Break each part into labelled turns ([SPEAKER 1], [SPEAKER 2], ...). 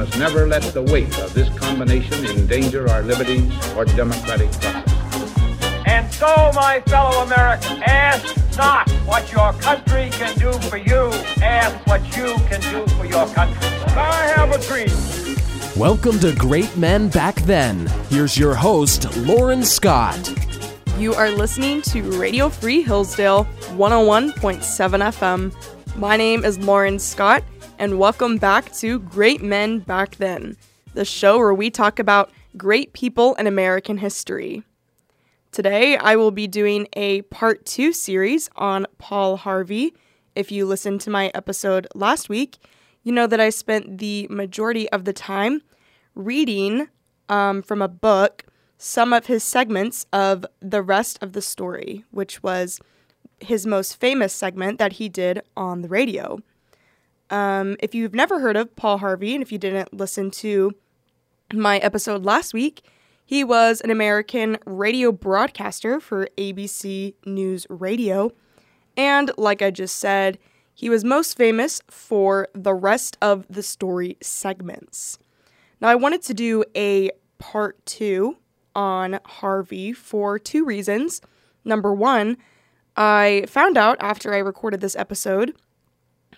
[SPEAKER 1] must never let the weight of this combination endanger our liberties or democratic process.
[SPEAKER 2] And so, my fellow Americans, ask not what your country can do for you, ask what you can do for your country. I have a dream.
[SPEAKER 3] Welcome to Great Men Back Then. Here's your host, Lauren Scott.
[SPEAKER 4] You are listening to Radio Free Hillsdale 101.7 FM. My name is Lauren Scott, and welcome back to Great Men Back Then, the show where we talk about great people in American history. Today, I will be doing a part two series on Paul Harvey. If you listened to my episode last week, you know that I spent the majority of the time reading um, from a book some of his segments of the rest of the story, which was his most famous segment that he did on the radio. Um, if you've never heard of Paul Harvey, and if you didn't listen to my episode last week, he was an American radio broadcaster for ABC News Radio. And like I just said, he was most famous for the rest of the story segments. Now, I wanted to do a part two on Harvey for two reasons. Number one, I found out after I recorded this episode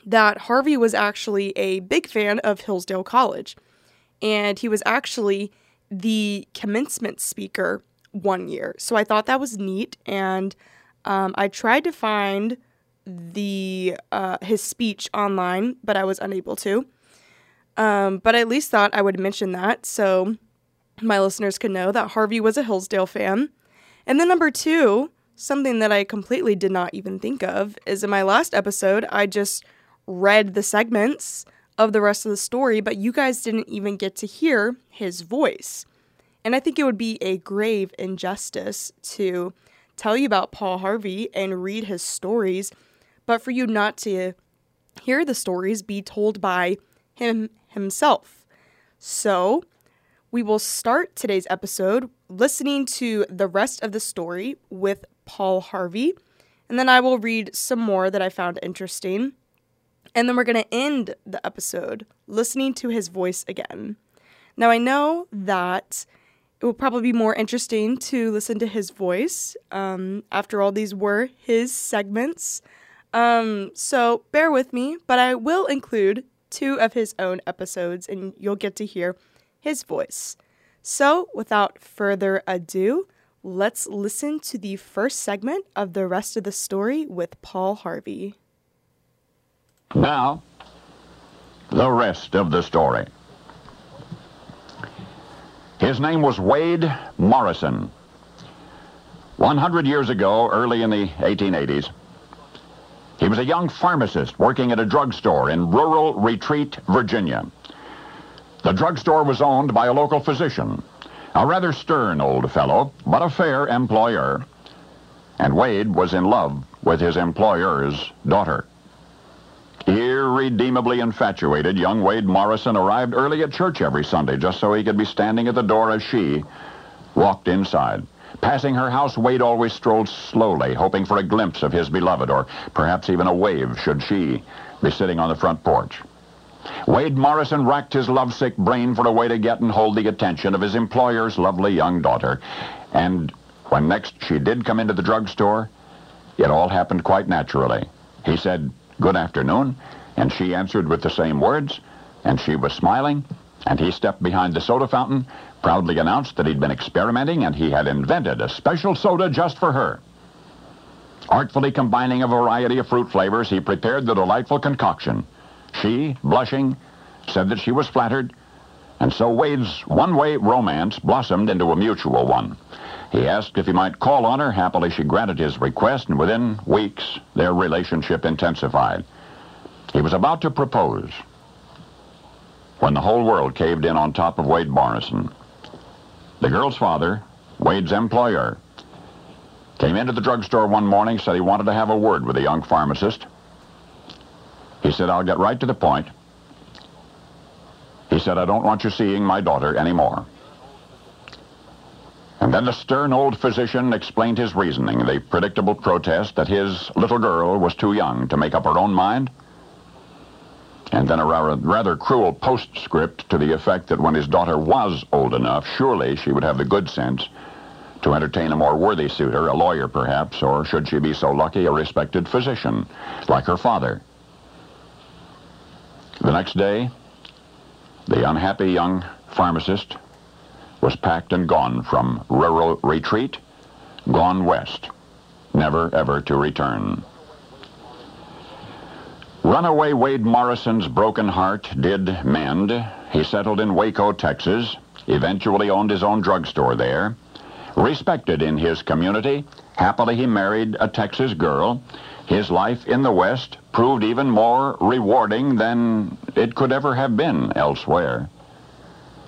[SPEAKER 4] that Harvey was actually a big fan of Hillsdale College. And he was actually the commencement speaker one year. So I thought that was neat. And um, I tried to find the uh, his speech online, but I was unable to. Um, but I at least thought I would mention that so my listeners could know that Harvey was a Hillsdale fan. And then number two, something that I completely did not even think of is in my last episode, I just read the segments of the rest of the story, but you guys didn't even get to hear his voice. And I think it would be a grave injustice to tell you about Paul Harvey and read his stories, but for you not to hear the stories be told by him himself. So, we will start today's episode listening to the rest of the story with Paul Harvey, and then I will read some more that I found interesting. And then we're going to end the episode listening to his voice again. Now, I know that it will probably be more interesting to listen to his voice. Um, after all, these were his segments. Um, so bear with me, but I will include two of his own episodes and you'll get to hear his voice. So, without further ado, let's listen to the first segment of the rest of the story with Paul Harvey.
[SPEAKER 5] Now, the rest of the story. His name was Wade Morrison. 100 years ago, early in the 1880s, he was a young pharmacist working at a drugstore in rural Retreat, Virginia. The drugstore was owned by a local physician, a rather stern old fellow, but a fair employer. And Wade was in love with his employer's daughter. Irredeemably infatuated, young Wade Morrison arrived early at church every Sunday just so he could be standing at the door as she walked inside. Passing her house, Wade always strolled slowly, hoping for a glimpse of his beloved, or perhaps even a wave should she be sitting on the front porch. Wade Morrison racked his lovesick brain for a way to get and hold the attention of his employer's lovely young daughter. And when next she did come into the drugstore, it all happened quite naturally. He said, Good afternoon, and she answered with the same words, and she was smiling, and he stepped behind the soda fountain, proudly announced that he'd been experimenting and he had invented a special soda just for her. Artfully combining a variety of fruit flavors, he prepared the delightful concoction. She, blushing, said that she was flattered, and so Wade's one-way romance blossomed into a mutual one. He asked if he might call on her. Happily, she granted his request, and within weeks, their relationship intensified. He was about to propose when the whole world caved in on top of Wade Morrison. The girl's father, Wade's employer, came into the drugstore one morning, said he wanted to have a word with the young pharmacist. He said, I'll get right to the point. He said, I don't want you seeing my daughter anymore. And then the stern old physician explained his reasoning, the predictable protest that his little girl was too young to make up her own mind. And then a rather cruel postscript to the effect that when his daughter was old enough, surely she would have the good sense to entertain a more worthy suitor, a lawyer perhaps, or should she be so lucky, a respected physician, like her father. The next day, the unhappy young pharmacist was packed and gone from rural retreat, gone west, never ever to return. Runaway Wade Morrison's broken heart did mend. He settled in Waco, Texas, eventually owned his own drugstore there. Respected in his community, happily he married a Texas girl. His life in the West proved even more rewarding than it could ever have been elsewhere.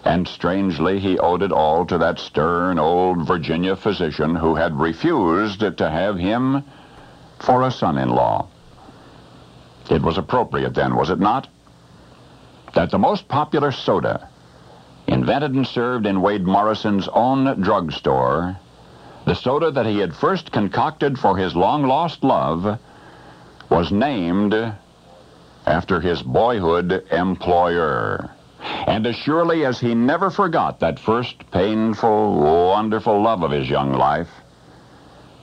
[SPEAKER 5] And strangely, he owed it all to that stern old Virginia physician who had refused to have him for a son-in-law. It was appropriate then, was it not? That the most popular soda, invented and served in Wade Morrison's own drugstore, the soda that he had first concocted for his long-lost love, was named after his boyhood employer. And as surely as he never forgot that first painful, wonderful love of his young life,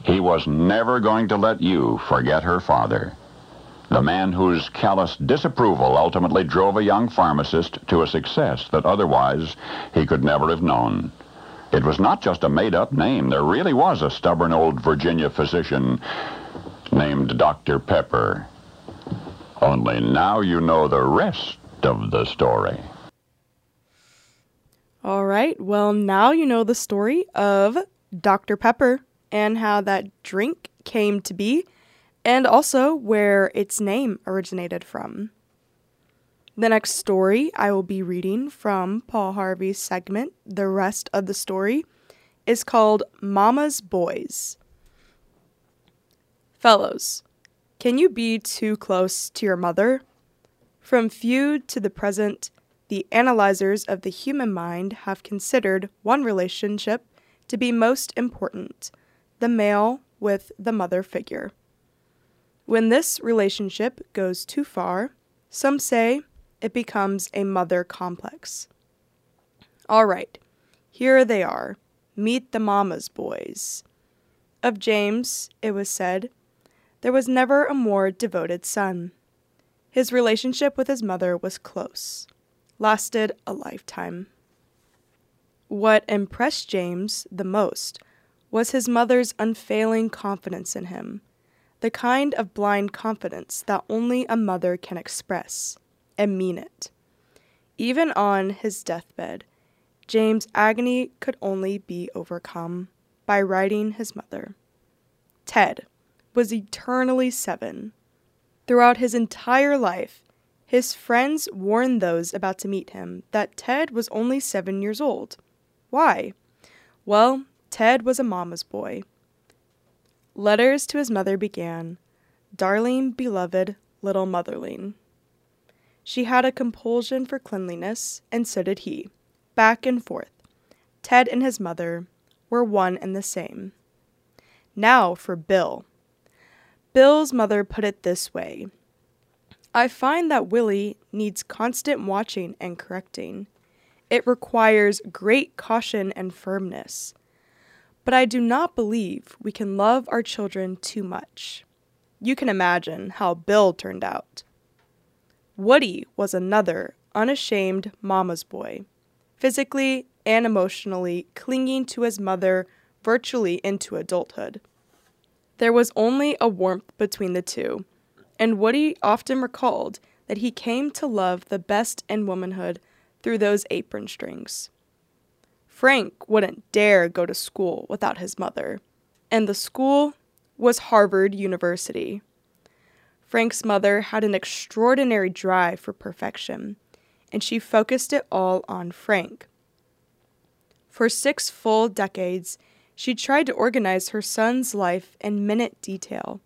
[SPEAKER 5] he was never going to let you forget her father the man whose callous disapproval ultimately drove a young pharmacist to a success that otherwise he could never have known. It was not just a made-up name. There really was a stubborn old Virginia physician named Dr. Pepper. Only now you know the rest of the story.
[SPEAKER 4] All right, well, now you know the story of Dr. Pepper and how that drink came to be and also where its name originated from. The next story I will be reading from Paul Harvey's segment, The Rest of the Story, is called Mama's Boys. Fellows, can you be too close to your mother? From Freud to the present, the analyzers of the human mind have considered one relationship to be most important the male with the mother figure. When this relationship goes too far, some say it becomes a mother complex. All right, here they are. Meet the mama's boys. Of James, it was said, there was never a more devoted son. His relationship with his mother was close, lasted a lifetime. What impressed James the most was his mother's unfailing confidence in him the kind of blind confidence that only a mother can express and mean it. Even on his deathbed, James' agony could only be overcome by writing his mother. Ted was eternally seven. Throughout his entire life, his friends warned those about to meet him that Ted was only seven years old. Why? Well, Ted was a mama's boy. Letters to his mother began Darling, beloved, little motherling. She had a compulsion for cleanliness, and so did he. Back and forth. Ted and his mother were one and the same. Now for Bill. Bill's mother put it this way I find that Willie needs constant watching and correcting. It requires great caution and firmness. But I do not believe we can love our children too much. You can imagine how Bill turned out. Woody was another unashamed mama's boy, physically and emotionally clinging to his mother virtually into adulthood. There was only a warmth between the two, and Woody often recalled that he came to love the best in womanhood through those apron strings. Frank wouldn't dare go to school without his mother, and the school was Harvard University. Frank's mother had an extraordinary drive for perfection, and she focused it all on Frank. For six full decades, she tried to organize her son's life in minute detail,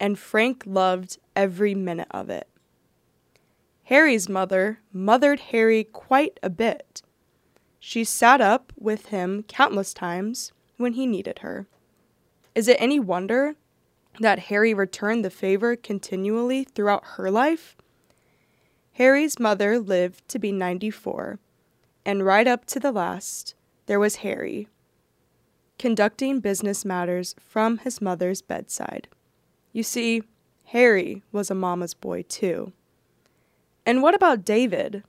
[SPEAKER 4] and Frank loved every minute of it. Harry's mother mothered Harry quite a bit she sat up with him countless times when he needed her. Is it any wonder that Harry returned the favor continually throughout her life? Harry's mother lived to be 94, and right up to the last, there was Harry, conducting business matters from his mother's bedside. You see, Harry was a mama's boy too. And what about David?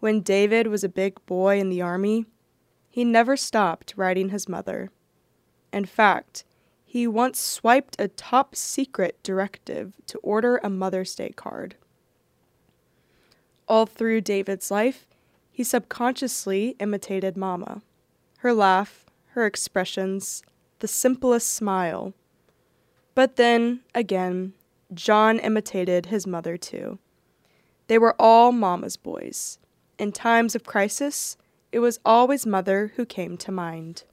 [SPEAKER 4] When David was a big boy in the army, he never stopped writing his mother. In fact, he once swiped a top secret directive to order a Mother's Day card. All through David's life, he subconsciously imitated Mama. Her laugh, her expressions, the simplest smile. But then, again, John imitated his mother too. They were all Mama's boys. In times of crisis, it was always Mother who came to mind.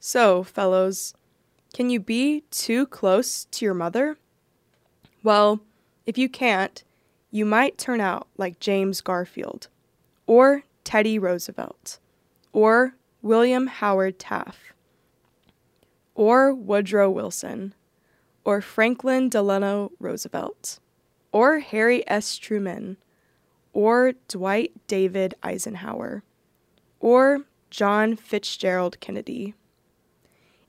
[SPEAKER 4] So, fellows, can you be too close to your mother? Well, if you can't, you might turn out like James Garfield, or Teddy Roosevelt, or William Howard Taft, or Woodrow Wilson, or Franklin Delano Roosevelt, or Harry S. Truman, or Dwight David Eisenhower, or John Fitzgerald Kennedy.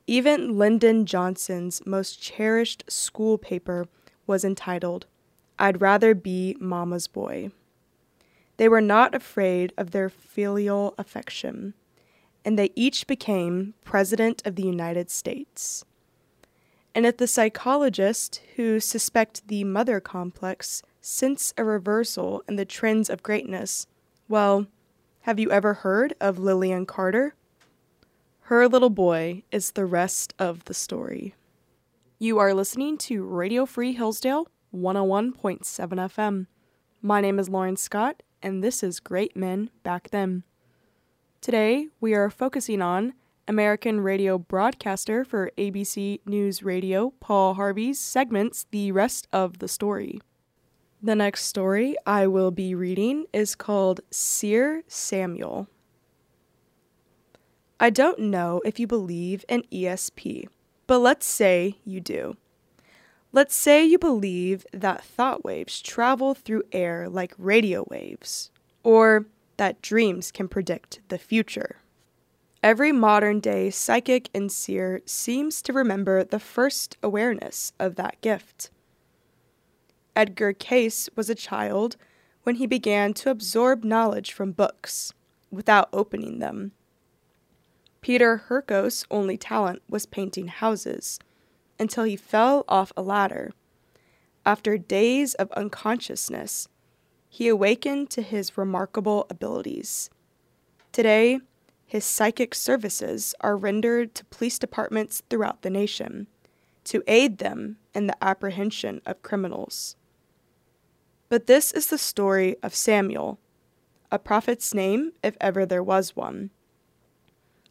[SPEAKER 4] Even Lyndon Johnson's most cherished school paper was entitled, I'd Rather Be Mama's Boy. They were not afraid of their filial affection, and they each became President of the United States. And if the psychologists who suspect the mother complex sense a reversal in the trends of greatness, well, have you ever heard of Lillian Carter? Her little boy is the rest of the story. You are listening to Radio Free Hillsdale 101.7 FM. My name is Lauren Scott, and this is Great Men Back Then. Today, we are focusing on American radio broadcaster for ABC News Radio, Paul Harvey's segments The Rest of the Story. The next story I will be reading is called Seer Samuel. I don't know if you believe in ESP, but let's say you do. Let's say you believe that thought waves travel through air like radio waves, or that dreams can predict the future. Every modern day psychic and seer seems to remember the first awareness of that gift. Edgar Cayce was a child when he began to absorb knowledge from books without opening them Peter Hurkos' only talent was painting houses, until he fell off a ladder. After days of unconsciousness, he awakened to his remarkable abilities. Today, his psychic services are rendered to police departments throughout the nation to aid them in the apprehension of criminals. But this is the story of Samuel, a prophet's name if ever there was one.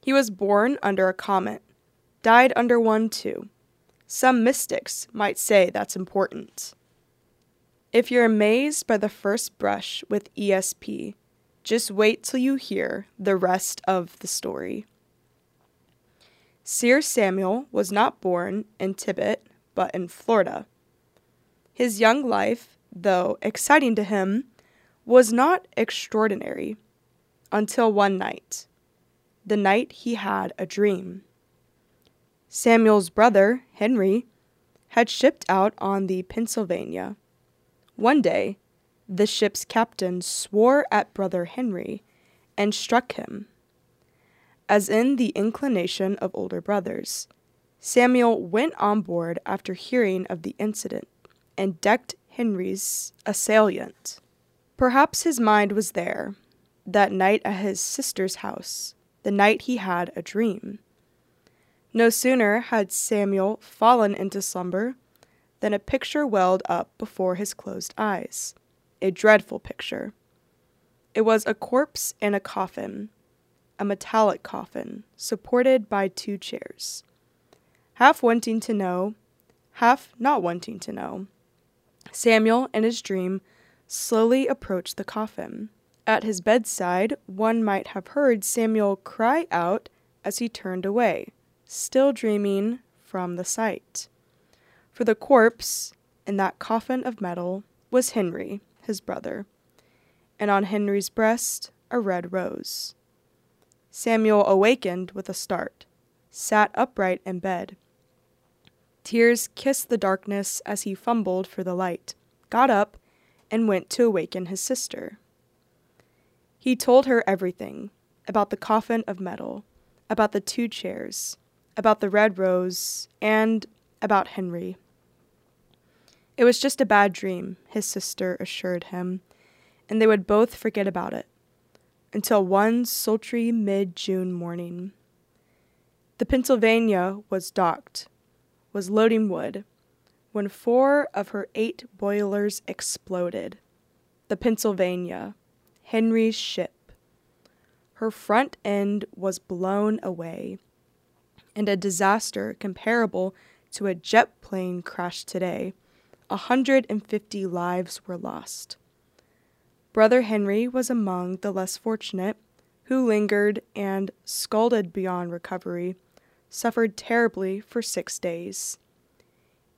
[SPEAKER 4] He was born under a comet, died under one too. Some mystics might say that's important. If you're amazed by the first brush with ESP, just wait till you hear the rest of the story. Seer Samuel was not born in Tibet, but in Florida. His young life, though exciting to him, was not extraordinary until one night the night he had a dream. Samuel's brother, Henry, had shipped out on the Pennsylvania. One day, the ship's captain swore at brother Henry and struck him. As in the inclination of older brothers, Samuel went on board after hearing of the incident and decked Henry's assailant. Perhaps his mind was there, that night at his sister's house, the night he had a dream. No sooner had Samuel fallen into slumber than a picture welled up before his closed eyes. A dreadful picture. It was a corpse in a coffin, a metallic coffin, supported by two chairs. Half wanting to know, half not wanting to know, Samuel, in his dream, slowly approached the coffin. At his bedside, one might have heard Samuel cry out as he turned away, still dreaming from the sight. For the corpse, in that coffin of metal, was Henry, his brother, and on Henry's breast a red rose. Samuel awakened with a start, sat upright in bed. Tears kissed the darkness as he fumbled for the light, got up, and went to awaken his sister. He told her everything about the coffin of metal, about the two chairs, about the red rose, and about Henry. It was just a bad dream, his sister assured him, and they would both forget about it until one sultry mid June morning. The Pennsylvania was docked, was loading wood, when four of her eight boilers exploded. The Pennsylvania, Henry's ship. Her front end was blown away, and a disaster comparable to a jet plane crash today. 150 lives were lost. Brother Henry was among the less fortunate, who lingered and, scalded beyond recovery, suffered terribly for six days.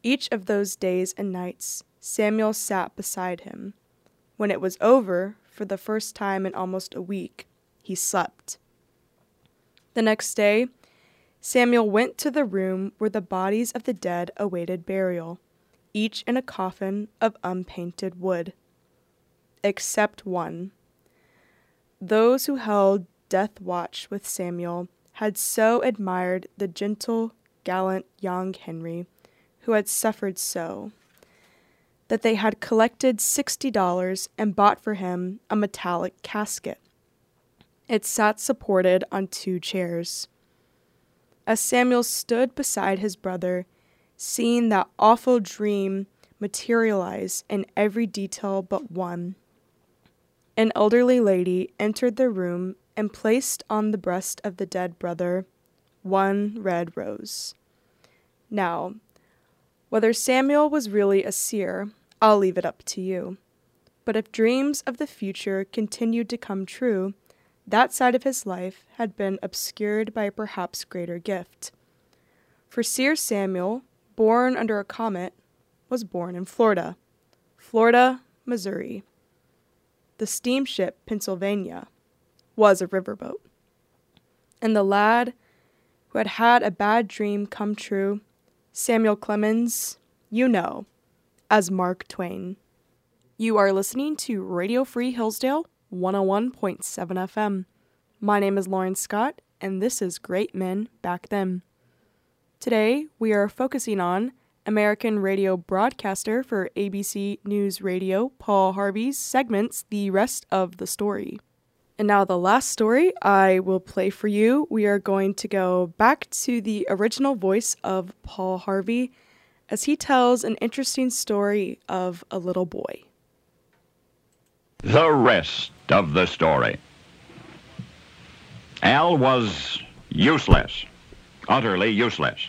[SPEAKER 4] Each of those days and nights, Samuel sat beside him. When it was over, for the first time in almost a week, he slept. The next day, Samuel went to the room where the bodies of the dead awaited burial, each in a coffin of unpainted wood except one. Those who held death watch with Samuel had so admired the gentle, gallant young Henry, who had suffered so, that they had collected sixty dollars and bought for him a metallic casket. It sat supported on two chairs. As Samuel stood beside his brother, seeing that awful dream materialize in every detail but one, an elderly lady entered the room and placed on the breast of the dead brother one red rose. Now, whether Samuel was really a seer, I'll leave it up to you. But if dreams of the future continued to come true, that side of his life had been obscured by a perhaps greater gift. For Seer Samuel, born under a comet, was born in Florida. Florida, Missouri the steamship Pennsylvania was a riverboat. And the lad who had had a bad dream come true, Samuel Clemens, you know, as Mark Twain. You are listening to Radio Free Hillsdale 101.7 FM. My name is Lauren Scott, and this is Great Men Back Then. Today, we are focusing on American radio broadcaster for ABC News Radio, Paul Harvey's segments The Rest of the Story. And now, the last story I will play for you. We are going to go back to the original voice of Paul Harvey as he tells an interesting story of a little boy.
[SPEAKER 5] The rest of the story. Al was useless, utterly useless.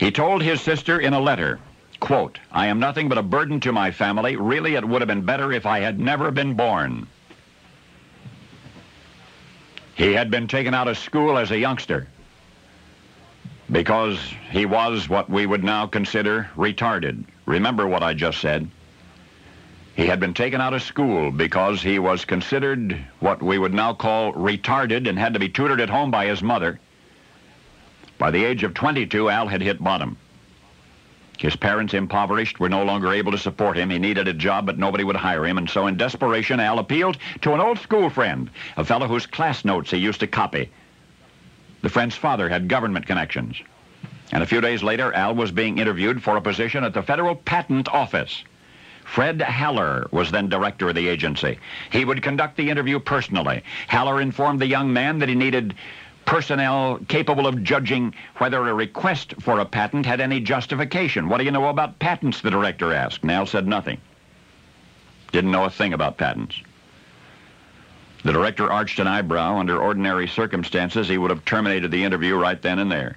[SPEAKER 5] He told his sister in a letter, quote, I am nothing but a burden to my family. Really, it would have been better if I had never been born. He had been taken out of school as a youngster because he was what we would now consider retarded. Remember what I just said. He had been taken out of school because he was considered what we would now call retarded and had to be tutored at home by his mother. By the age of 22, Al had hit bottom. His parents, impoverished, were no longer able to support him. He needed a job, but nobody would hire him. And so, in desperation, Al appealed to an old school friend, a fellow whose class notes he used to copy. The friend's father had government connections. And a few days later, Al was being interviewed for a position at the Federal Patent Office. Fred Haller was then director of the agency. He would conduct the interview personally. Haller informed the young man that he needed personnel capable of judging whether a request for a patent had any justification. What do you know about patents, the director asked. Nell said nothing. Didn't know a thing about patents. The director arched an eyebrow. Under ordinary circumstances, he would have terminated the interview right then and there.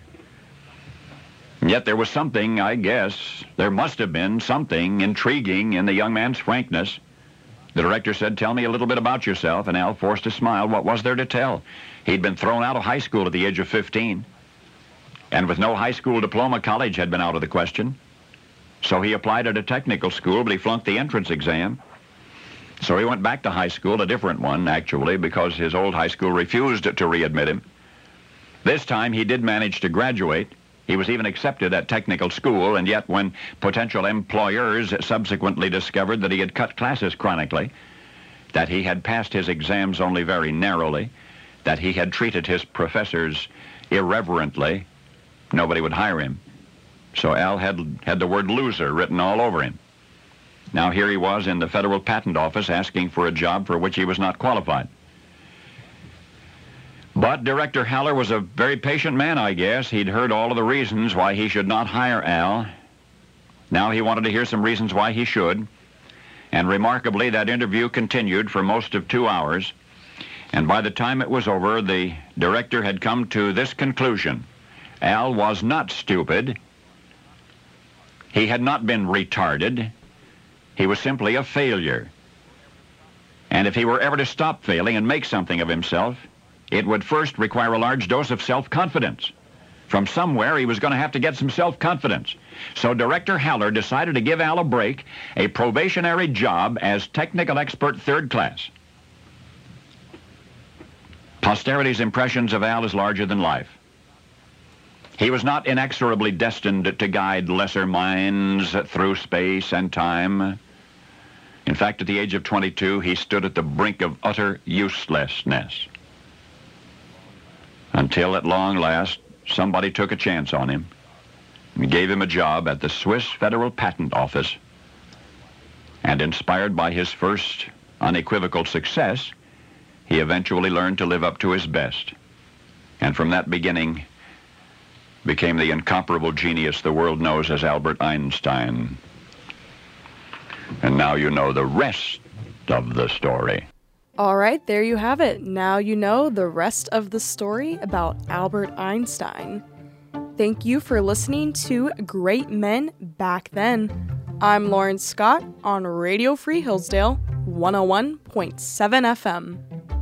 [SPEAKER 5] And yet there was something, I guess, there must have been something intriguing in the young man's frankness. The director said, tell me a little bit about yourself, and Al forced a smile. What was there to tell? He'd been thrown out of high school at the age of 15. And with no high school diploma, college had been out of the question. So he applied at a technical school, but he flunked the entrance exam. So he went back to high school, a different one, actually, because his old high school refused to readmit him. This time he did manage to graduate. He was even accepted at technical school, and yet when potential employers subsequently discovered that he had cut classes chronically, that he had passed his exams only very narrowly, that he had treated his professors irreverently, nobody would hire him. So Al had, had the word loser written all over him. Now here he was in the Federal Patent Office asking for a job for which he was not qualified. But Director Haller was a very patient man, I guess. He'd heard all of the reasons why he should not hire Al. Now he wanted to hear some reasons why he should. And remarkably, that interview continued for most of two hours. And by the time it was over, the director had come to this conclusion. Al was not stupid. He had not been retarded. He was simply a failure. And if he were ever to stop failing and make something of himself, it would first require a large dose of self-confidence. From somewhere, he was going to have to get some self-confidence. So Director Haller decided to give Al a break, a probationary job as technical expert third class. Posterity's impressions of Al is larger than life. He was not inexorably destined to guide lesser minds through space and time. In fact, at the age of 22, he stood at the brink of utter uselessness. Until at long last, somebody took a chance on him and gave him a job at the Swiss Federal Patent Office. And inspired by his first unequivocal success, he eventually learned to live up to his best. And from that beginning, became the incomparable genius the world knows as Albert Einstein. And now you know the rest of the story.
[SPEAKER 4] All right, there you have it. Now you know the rest of the story about Albert Einstein. Thank you for listening to Great Men Back Then. I'm Lauren Scott on Radio Free Hillsdale 101.7 FM.